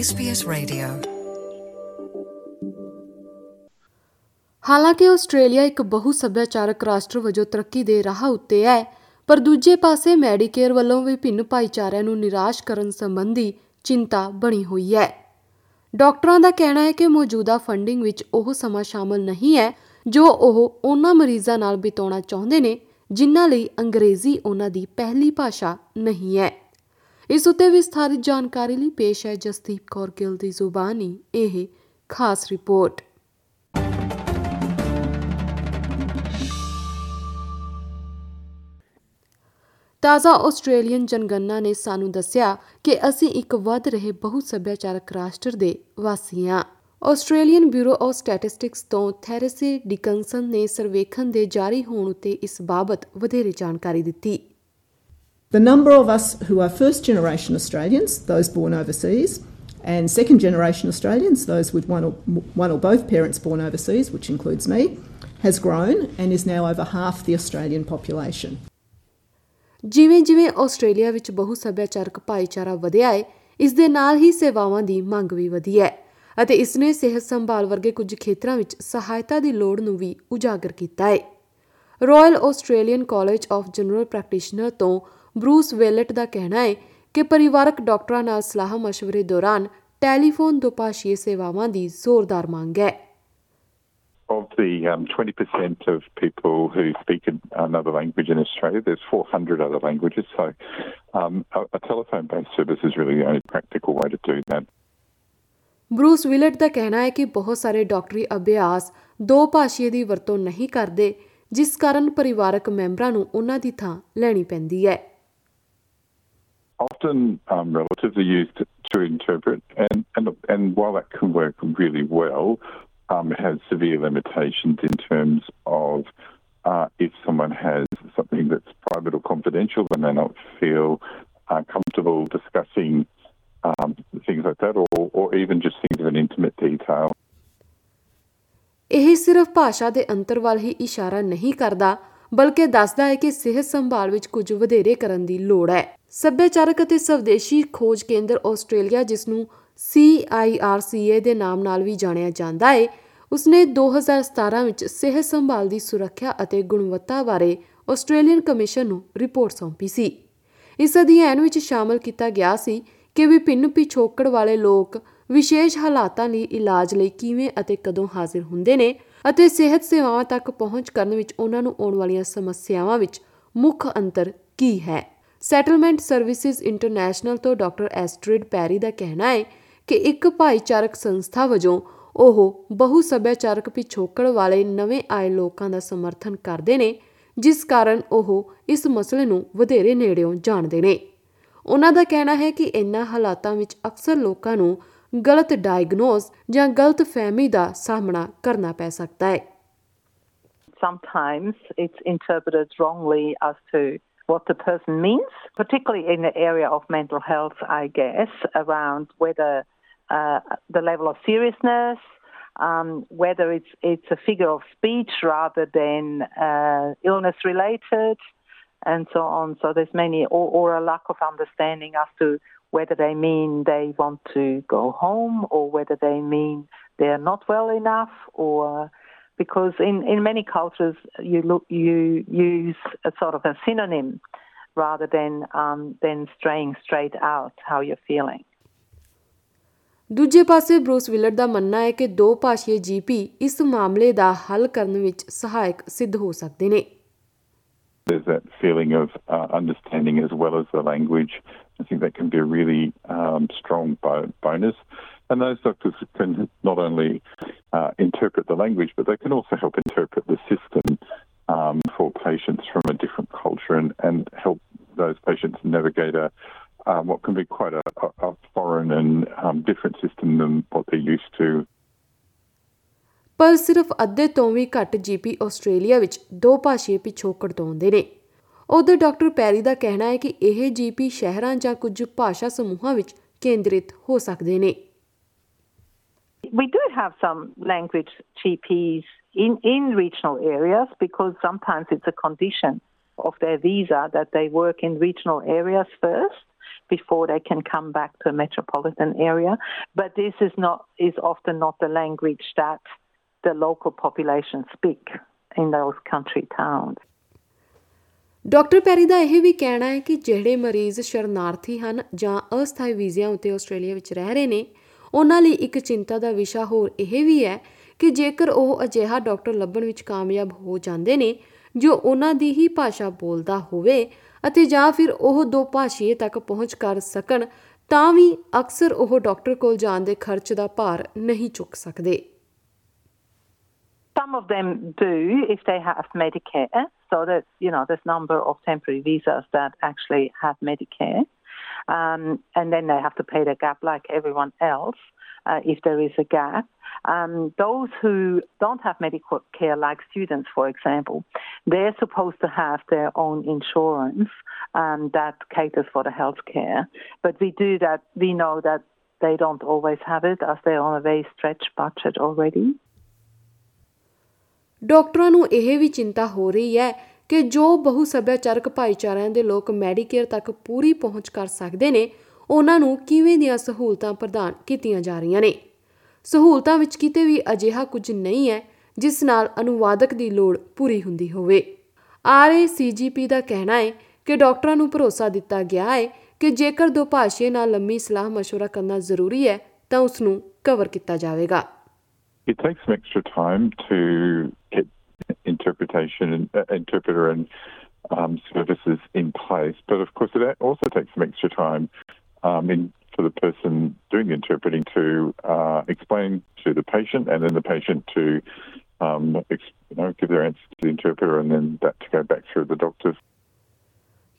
SBS Radio. ਹਾਲਾਂਕਿ Australia ਇੱਕ ਬਹੁ ਸੱਭਿਆਚਾਰਕ ਰਾਸ਼ਟਰ ਵਜੋਂ ਤਰੱਕੀ ਦੇ ਰਾਹ ਉੱਤੇ ਹੈ, ਪਰ ਦੂਜੇ ਪਾਸੇ ਮੈਡੀਕੇਅਰ ਵੱਲੋਂ ਵਿਭਿੰਨ ਭਾਈਚਾਰਿਆਂ ਨੂੰ ਨਿਰਾਸ਼ ਕਰਨ ਸੰਬੰਧੀ ਚਿੰਤਾ ਬਣੀ ਹੋਈ ਹੈ ਡਾਕਟਰਾਂ ਦਾ ਕਹਿਣਾ ਹੈ ਕਿ ਮੌਜੂਦਾ ਫੰਡਿੰਗ ਵਿੱਚ ਉਹ ਸਮਾਂ ਸ਼ਾਮਲ ਨਹੀਂ ਹੈ, ਜੋ ਉਹ ਉਹਨਾਂ ਮਰੀਜ਼ਾਂ ਨਾਲ ਬਿਤਾਉਣਾ ਚਾਹੁੰਦੇ ਨੇ, ਜਿਨ੍ਹਾਂ ਲਈ ਅੰਗਰੇਜ਼ੀ ਉਹਨਾਂ ਦੀ ਪਹਿਲੀ ਭਾਸ਼ਾ ਨਹੀਂ ਹੈ ਇਸ ਉੱਤੇ ਵਿਸਥਾਰਿਤ ਜਾਣਕਾਰੀ ਲਈ ਪੇਸ਼ ਹੈ ਜਸਦੀਪ ਕੌਰ ਗਿੱਲ ਦੀ ਜ਼ੁਬਾਨੀ, ਇਹ ਖਾਸ ਰਿਪੋਰਟ। ਤਾਜ਼ਾ ਆਸਟ੍ਰੇਲੀਅਨ ਜਨਗਣਨਾ ਨੇ ਸਾਨੂੰ ਦੱਸਿਆ ਕਿ ਅਸੀਂ ਇੱਕ ਵੱਧ ਰਹੇ ਬਹੁ ਸੱਭਿਆਚਾਰਕ ਰਾਸ਼ਟਰ ਦੇ ਵਾਸੀ ਹਾਂ। ਆਸਟ੍ਰੇਲੀਅਨ ਬਿਊਰੋ ਆਫ ਸਟੈਟਿਸਟਿਕਸ ਤੋਂ ਥੈਰੇਸੇ ਡਿਕਨਸਨ ਨੇ ਸਰਵੇਖਣ ਦੇ ਜਾਰੀ ਹੋਣ ਉਤੇ ਇਸ ਬਾਬਤ ਵਧੇਰੇ ਜਾਣਕਾਰੀ ਦਿੱਤੀ। The number of us who are first generation Australians, those born overseas, and second generation Australians, those with one or, one or both parents born overseas, which includes me, has grown and is now over half the Australian population. ਜਿਵੇਂ ਜਿਵੇਂ Australia ਵਿੱਚ ਬਹੁ ਸੱਭਿਆਚਾਰਕ ਭਾਈਚਾਰਾ ਵਧਿਆ ਹੈ ਇਸ ਦੇ ਨਾਲ ਹੀ ਸੇਵਾਵਾਂ ਦੀ ਮੰਗ ਵੀ ਵਧੀ ਹੈ ਅਤੇ ਇਸ ਨੇ ਸਿਹਤ ਸੰਭਾਲ ਵਰਗੇ ਕੁਝ ਖੇਤਰਾਂ ਵਿੱਚ ਸਹਾਇਤਾ ਦੀ ਲੋੜ ਨੂੰ ਵੀ ਉਜਾਗਰ ਕੀਤਾ ਹੈ royal Australian college of general practitioner ਤੋਂ ਬਰੂਸ ਵੈਲਟ ਦਾ ਕਹਿਣਾ ਹੈ ਕਿ ਪਰਿਵਾਰਕ ਡਾਕਟਰਾਂ ਨਾਲ ਸਲਾਹ مشਵਰੇ ਦੌਰਾਨ ਟੈਲੀਫੋਨ ਦੁਪਾਸ਼ੀਏ ਸੇਵਾਵਾਂ ਦੀ ਜ਼ੋਰਦਾਰ ਮੰਗ ਹੈ Of the um, 20% of people who speak another language in Australia, there's 400 other languages. So um, a, a telephone based service is really the only practical way to do that. Bruce Willett ਦਾ ਕਹਿਣਾ ਹੈ ਕਿ ਬਹੁਤ ਸਾਰੇ ਡਾਕਟਰੀ ਅਭਿਆਸ ਦੋ ਭਾਸ਼ੀਏ ਦੀ ਵਰਤੋਂ ਨਹੀਂ ਕਰਦੇ ਜਿਸ ਕਾਰਨ ਪਰਿਵਾਰਕ ਮੈਂਬਰਾਂ ਨੂੰ ਉਹਨਾਂ ਦੀ ਥਾਂ ਲੈਣੀ ਪੈਂਦੀ ਹੈ Often um, relatives are used to, to interpret, and, and, and while that can work really well, um, it has severe limitations in terms of uh, if someone has something that's private or confidential, they may not feel uh, comfortable discussing um, things like that, or, or even just things of an intimate detail. ਇਹ ਸਿਰਫ ਭਾਸ਼ਾ ਦੇ ਅੰਤਰ ਵੱਲ ਹੀ ਇਸ਼ਾਰਾ ਨਹੀਂ ਕਰਦਾ ਬਲਕਿ ਦੱਸਦਾ ਹੈ ਕਿ ਸਿਹਤ ਸੰਭਾਲ ਵਿੱਚ ਕੁਝ ਵਧੇਰੇ ਕਰਨ ਦੀ ਲੋੜ ਹੈ। ਸੱਭਿਆਚਾਰਕ ਅਤੇ ਸਵਦੇਸ਼ੀ ਖੋਜ ਕੇਂਦਰ ਆਸਟ੍ਰੇਲੀਆ, ਜਿਸ ਨੂੰ CIRCA ਦੇ ਨਾਮ ਨਾਲ ਵੀ ਜਾਣਿਆ ਜਾਂਦਾ ਹੈ, ਉਸਨੇ 2017 ਵਿੱਚ ਸਿਹਤ ਸੰਭਾਲ ਦੀ ਸੁਰੱਖਿਆ ਅਤੇ ਗੁਣਵੱਤਾ ਬਾਰੇ ਆਸਟ੍ਰੇਲੀਅਨ ਕਮਿਸ਼ਨ ਨੂੰ ਰਿਪੋਰਟ ਸੌਂਪੀ ਸੀ। ਇਸ ਅਧਿਐਨ ਵਿੱਚ ਸ਼ਾਮਲ ਕੀਤਾ ਗਿਆ ਸੀ ਕਿ ਵਿਭਿੰਨ ਪਿਛੋਕੜ ਵਾਲੇ ਲੋਕ ਵਿਸ਼ੇਸ਼ ਹਾਲਾਤਾਂ ਲਈ ਇਲਾਜ ਲਈ ਕਿਵੇਂ ਅਤੇ ਕਦੋਂ ਹਾਜ਼ਰ ਹੁੰਦੇ ਨੇ ਅਤੇ ਸਿਹਤ ਸੇਵਾਵਾਂ ਤੱਕ ਪਹੁੰਚ ਕਰਨ ਵਿੱਚ ਉਹਨਾਂ ਨੂੰ ਆਉਣ ਵਾਲੀਆਂ ਸਮੱਸਿਆਵਾਂ ਵਿੱਚ ਮੁੱਖ ਅੰਤਰ ਕੀ ਹੈ? ਸੈਟਲਮੈਂਟ ਸਰਵਿਸਿਜ਼ ਇੰਟਰਨੈਸ਼ਨਲ ਤੋਂ ਡਾਕਟਰ ਐਸਟ੍ਰਿਡ ਪੈਰੀ ਦਾ ਕਹਿਣਾ ਹੈ ਕਿ ਇੱਕ ਭਾਈਚਾਰਕ ਸੰਸਥਾ ਵਜੋਂ ਉਹ ਬਹੁ ਸੱਭਿਆਚਾਰਕ ਪਿਛੋਕੜ ਵਾਲੇ ਨਵੇਂ ਆਏ ਲੋਕਾਂ ਦਾ ਸਮਰਥਨ ਕਰਦੇ ਨੇ, ਜਿਸ ਕਾਰਨ ਉਹ ਇਸ ਮਸਲੇ ਨੂੰ ਵਧੇਰੇ ਨੇੜਿਓਂ ਜਾਣਦੇ ਨੇ। ਉਹਨਾਂ ਦਾ ਕਹਿਣਾ ਹੈ ਕਿ ਇਨ੍ਹਾਂ ਹਾਲਾਤਾਂ ਵਿੱਚ ਅਕਸਰ ਲੋਕਾਂ ਨੂੰ ਗਲਤ ਡਾਇਗਨੋਸ ਜਾਂ ਗਲਤ ਫਹਿਮੀ ਦਾ ਸਾਹਮਣਾ ਕਰਨਾ ਪੈ ਸਕਦਾ ਹੈ Sometimes it's interpreted wrongly as to what the person means, particularly in the area of mental health, I guess, around whether uh, the level of seriousness, um, whether it's it's a figure of speech rather than uh, illness related, and so on. So there's many, or, or a lack of understanding as to whether they mean they want to go home or whether they mean they're not well enough or because in, in many cultures you look you use a sort of a synonym rather than um, than straying straight out how you're feeling. ਦੂਜੇ ਪਾਸੇ Bruce wheeler ਦਾ ਮੰਨਣਾ ਹੈ ਕਿ ਦੋ ਭਾਸ਼ੀਏ GP ਇਸ ਮਾਮਲੇ ਦਾ ਹੱਲ ਕਰਨ ਵਿੱਚ ਸਹਾਇਕ ਸਿੱਧ ਹੋ ਸਕਦੇ ਨੇ There's that feeling of uh, understanding as well as the language. I think that can be a really um, strong bo- bonus. And those doctors can not only uh, interpret the language, but they can also help interpret the system um, for patients from a different culture and, and help those patients navigate a um, what can be quite a, a foreign and um, different system than what they're used to. ਪਰ ਸਿਰਫ ਅੱਧੇ ਤੋਂ ਵੀ ਘੱਟ GP Australia ਵਿੱਚ ਦੋ ਭਾਸ਼ੀਏ ਪਿਛੋਕੜ ਤੋਂ ਆਉਂਦੇ ਨੇ ਉਧਰ ਡਾਕਟਰ ਪੈਰੀ ਦਾ ਕਹਿਣਾ ਹੈ ਕਿ ਇਹ ਜੀਪੀ ਸ਼ਹਿਰਾਂ ਜਾਂ ਕੁਝ ਭਾਸ਼ਾ ਸਮੂਹਾਂ ਵਿੱਚ ਕੇਂਦਰਿਤ ਹੋ ਸਕਦੇ ਨੇ We do have some language GPs in, in regional areas because sometimes it's a condition of their visa that they work in regional areas first. before they can come back to a metropolitan area. But this is not is often not the language that the local population speak in those country towns. Doctor Perry ਦਾ ਇਹ ਵੀ ਕਹਿਣਾ ਹੈ ਕਿ ਜਿਹੜੇ ਮਰੀਜ਼ ਸ਼ਰਨਾਰਥੀ ਹਨ ਜਾਂ ਅਸਥਾਈ ਵੀਜ਼ਿਆਂ ਉੱਤੇ ਆਸਟ੍ਰੇਲੀਆ ਵਿੱਚ ਰਹਿ ਰਹੇ ਨੇ, ਉਹਨਾਂ ਲਈ ਇੱਕ ਚਿੰਤਾ ਦਾ ਵਿਸ਼ਾ ਹੋਰ ਇਹ ਵੀ ਹੈ ਕਿ ਜੇਕਰ ਉਹ ਅਜਿਹਾ ਡਾਕਟਰ ਲੱਭਣ ਵਿੱਚ ਕਾਮਯਾਬ ਹੋ ਜਾਂਦੇ ਨੇ, ਜੋ ਉਹਨਾਂ ਦੀ ਹੀ ਭਾਸ਼ਾ ਬੋਲਦਾ ਹੋਵੇ ਅਤੇ ਜਾਂ ਫਿਰ ਉਹ ਦੋ ਭਾਸ਼ੀਏ ਤੱਕ ਪਹੁੰਚ ਕਰ ਸਕਣ, ਤਾਂ ਵੀ ਅਕਸਰ ਉਹ ਡਾਕਟਰ ਕੋਲ ਜਾਣ ਦੇ ਖਰਚ ਦਾ ਭਾਰ ਨਹੀਂ ਚੁੱਕ ਸਕਦੇ Some of them do if they have Medicare. So that you know, there's number of temporary visas that actually have Medicare, um, and then they have to pay the gap like everyone else uh, if there is a gap. Um, those who don't have medical care, like students, for example, they're supposed to have their own insurance um, that caters for the health care. But we do that. We know that they don't always have it as they're on a very stretched budget already. ਡਾਕਟਰਾਂ ਨੂੰ ਇਹ ਵੀ ਚਿੰਤਾ ਹੋ ਰਹੀ ਹੈ ਕਿ ਜੋ ਬਹੁ ਸੱਭਿਆਚਾਰਕ ਭਾਈਚਾਰਿਆਂ ਦੇ ਲੋਕ ਮੈਡੀਕੇਅਰ ਤੱਕ ਪੂਰੀ ਪਹੁੰਚ ਕਰ ਸਕਦੇ ਨੇ ਉਹਨਾਂ ਨੂੰ ਕਿਵੇਂ ਦੀਆਂ ਸਹੂਲਤਾਂ ਪ੍ਰਦਾਨ ਕੀਤੀਆਂ ਜਾ ਰਹੀਆਂ ਨੇ ਸਹੂਲਤਾਂ ਵਿੱਚ ਕਿਤੇ ਵੀ ਅਜਿਹਾ ਕੁਝ ਨਹੀਂ ਹੈ ਜਿਸ ਨਾਲ ਅਨੁਵਾਦਕ ਦੀ ਲੋੜ ਪੂਰੀ ਹੁੰਦੀ ਹੋਵੇ ਆਰਏਸੀਜੀਪੀ ਦਾ ਕਹਿਣਾ ਹੈ ਕਿ ਡਾਕਟਰਾਂ ਨੂੰ ਭਰੋਸਾ ਦਿੱਤਾ ਗਿਆ ਹੈ ਕਿ ਜੇਕਰ ਦੋ ਭਾਸ਼ੀਏ ਨਾਲ ਲੰਮੀ ਸਲਾਹ مشورہ ਕਰਨਾ ਜ਼ਰੂਰੀ ਹੈ ਤਾਂ ਉਸ ਨੂੰ ਕਵਰ ਕੀਤਾ ਜਾਵੇਗਾ It takes some extra time to get interpretation and uh, interpreter and um, services in place, but of course it also takes some extra time um, in, for the person doing the interpreting to uh, explain to the patient, and then the patient to um, ex, you know give their answer to the interpreter, and then that to go back through the doctors.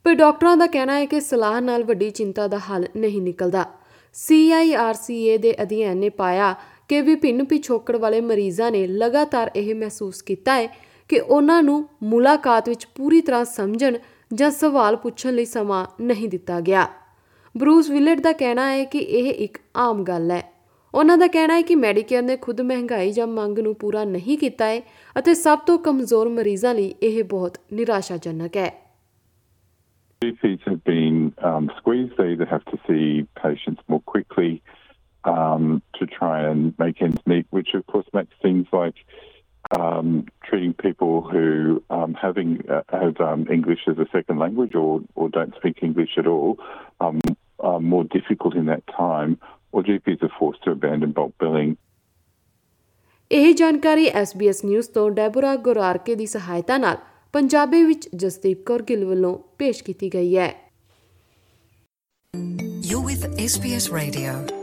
ਪਰ ਡਾਕਟਰਾਂ ਦਾ ਕਹਿਣਾ ਹੈ ਕਿ ਸਲਾਹ ਨਾਲ ਵੱਡੀ ਚਿੰਤਾ ਦਾ ਹੱਲ ਨਹੀਂ ਨਿਕਲਦਾ CIRCA ਦੇ ਅਧਿਐਨ ਨੇ ਪਾਇਆ ਕਿ ਵਿਭਿੰਨ ਪਿਛੋਕੜ ਵਾਲੇ ਮਰੀਜ਼ਾਂ ਨੇ ਲਗਾਤਾਰ ਇਹ ਮਹਿਸੂਸ ਕੀਤਾ ਹੈ ਕਿ ਉਹਨਾਂ ਨੂੰ ਮੁਲਾਕਾਤ ਵਿੱਚ ਪੂਰੀ ਤਰ੍ਹਾਂ ਸਮਝਣ ਜਾਂ ਸਵਾਲ ਪੁੱਛਣ ਲਈ ਸਮਾਂ ਨਹੀਂ ਦਿੱਤਾ ਗਿਆ। ਬਰੂਸ ਵਿਲਟ ਦਾ ਕਹਿਣਾ ਹੈ ਕਿ ਇਹ ਇੱਕ ਆਮ ਗੱਲ ਹੈ। ਉਹਨਾਂ ਦਾ ਕਹਿਣਾ ਹੈ ਕਿ ਮੈਡੀਕੇਅਰ ਨੇ ਖੁਦ ਮਹਿੰਗਾਈ ਜਾਂ ਮੰਗ ਨੂੰ ਪੂਰਾ ਨਹੀਂ ਕੀਤਾ ਹੈ ਅਤੇ ਸਭ ਤੋਂ ਕਮਜ਼ੋਰ ਮਰੀਜ਼ਾਂ ਲਈ ਇਹ ਬਹੁਤ ਨਿਰਾਸ਼ਾਜਨਕ ਹੈ। GPs have been um, squeezed. They either have to see patients more quickly. Um, to try and make ends meet, which of course makes things like um, treating people who um, having uh, have um, English as a second language or, or don't speak English at all um, are more difficult in that time, or GPs are forced to abandon bulk billing. ਇਹ ਜਾਣਕਾਰੀ SBS news ਤੋਂ ਡੈਬੋਰਾ ਗੋਰਾਰਕੇ ਦੀ ਸਹਾਇਤਾ ਨਾਲ ਪੰਜਾਬੀ ਵਿੱਚ ਜਸਦੀਪ ਕੌਰ ਗਿੱਲ ਵੱਲੋਂ ਪੇਸ਼ ਕੀਤੀ ਗਈ ਹੈ You're with SBS Radio.